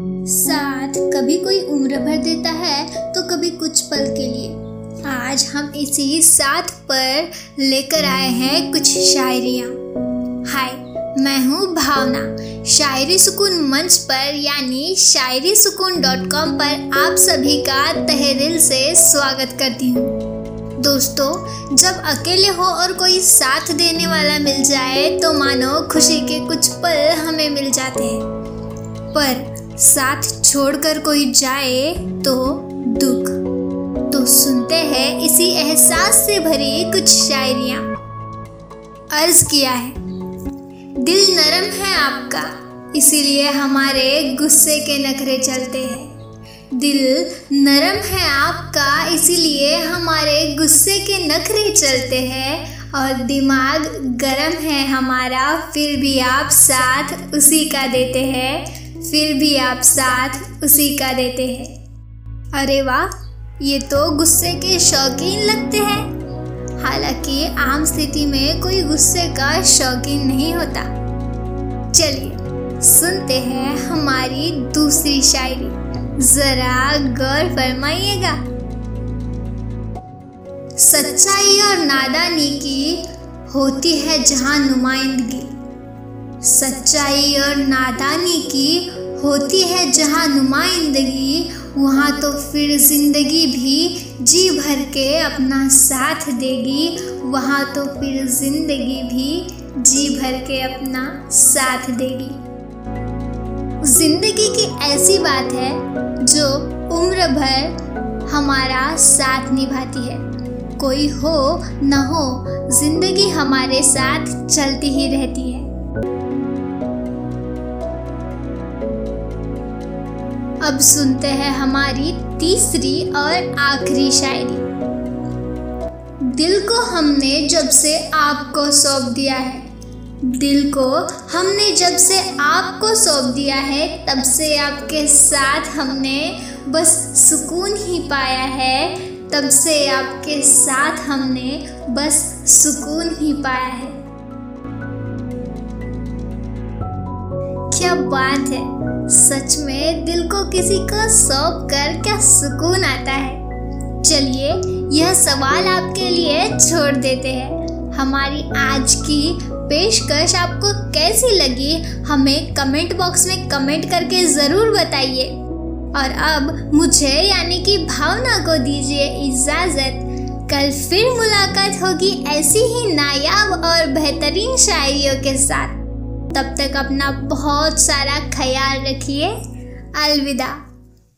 साथ कभी कोई उम्र भर देता है तो कभी कुछ पल के लिए। आज हम इसी साथ पर लेकर आए हैं कुछ शायरियाँ। हाय, मैं हूँ भावना। शायरी सुकून मंच पर, यानी शायरी सुकून डॉट कॉम पर आप सभी का तहे दिल से स्वागत करती हूँ। दोस्तों, जब अकेले हो और कोई साथ देने वाला मिल जाए तो मानो खुशी के कुछ पल हमें मिल जाते हैं। पर साथ छोड़कर कोई जाए तो दुख। तो सुनते हैं इसी एहसास से भरी कुछ शायरियाँ। अर्ज़ किया है, दिल नरम है आपका, इसीलिए हमारे गुस्से के नखरे चलते हैं। दिल नरम है आपका, इसीलिए हमारे गुस्से के नखरे चलते हैं, और दिमाग गरम है हमारा, फिर भी आप साथ उसी का देते हैं। फिर भी आप साथ उसी का देते हैं। अरे वाह, ये तो गुस्से के शौकीन लगते हैं। हालाँकि आम स्थिति में कोई गुस्से का शौकीन नहीं होता। चलिए, सुनते हैं हमारी दूसरी शायरी। जरा गौर फरमाइएगा। सच्चाई और नादानी की होती है जहाँ नुमाइंदगी। सच्चाई और नादानी की होती है जहाँ नुमाइंदगी, वहाँ तो फिर ज़िंदगी भी जी भर के अपना साथ देगी, वहाँ तो फिर ज़िंदगी भी जी भर के अपना साथ देगी। ज़िंदगी की ऐसी बात है जो उम्र भर हमारा साथ निभाती है। कोई हो, न हो, ज़िंदगी हमारे साथ चलती ही रहती है। अब सुनते हैं हमारी तीसरी और आखिरी शायरी। दिल को हमने जब से आपको सौंप दिया है, दिल को हमने जब से आपको सौंप दिया है, तब से आपके साथ हमने बस सुकून ही पाया है, तब से आपके साथ हमने बस सुकून ही पाया है। क्या बात है? सच में दिल को किसी को सौंप कर क्या सुकून आता है? चलिए, यह सवाल आपके लिए छोड़ देते हैं। हमारी आज की पेशकश आपको कैसी लगी, हमें कमेंट बॉक्स में कमेंट करके ज़रूर बताइए। और अब मुझे यानी कि भावना को दीजिए इजाज़त। कल फिर मुलाकात होगी ऐसी ही नायाब और बेहतरीन शायरियों के साथ। तब तक अपना बहुत सारा ख्याल रखिए। अलविदा।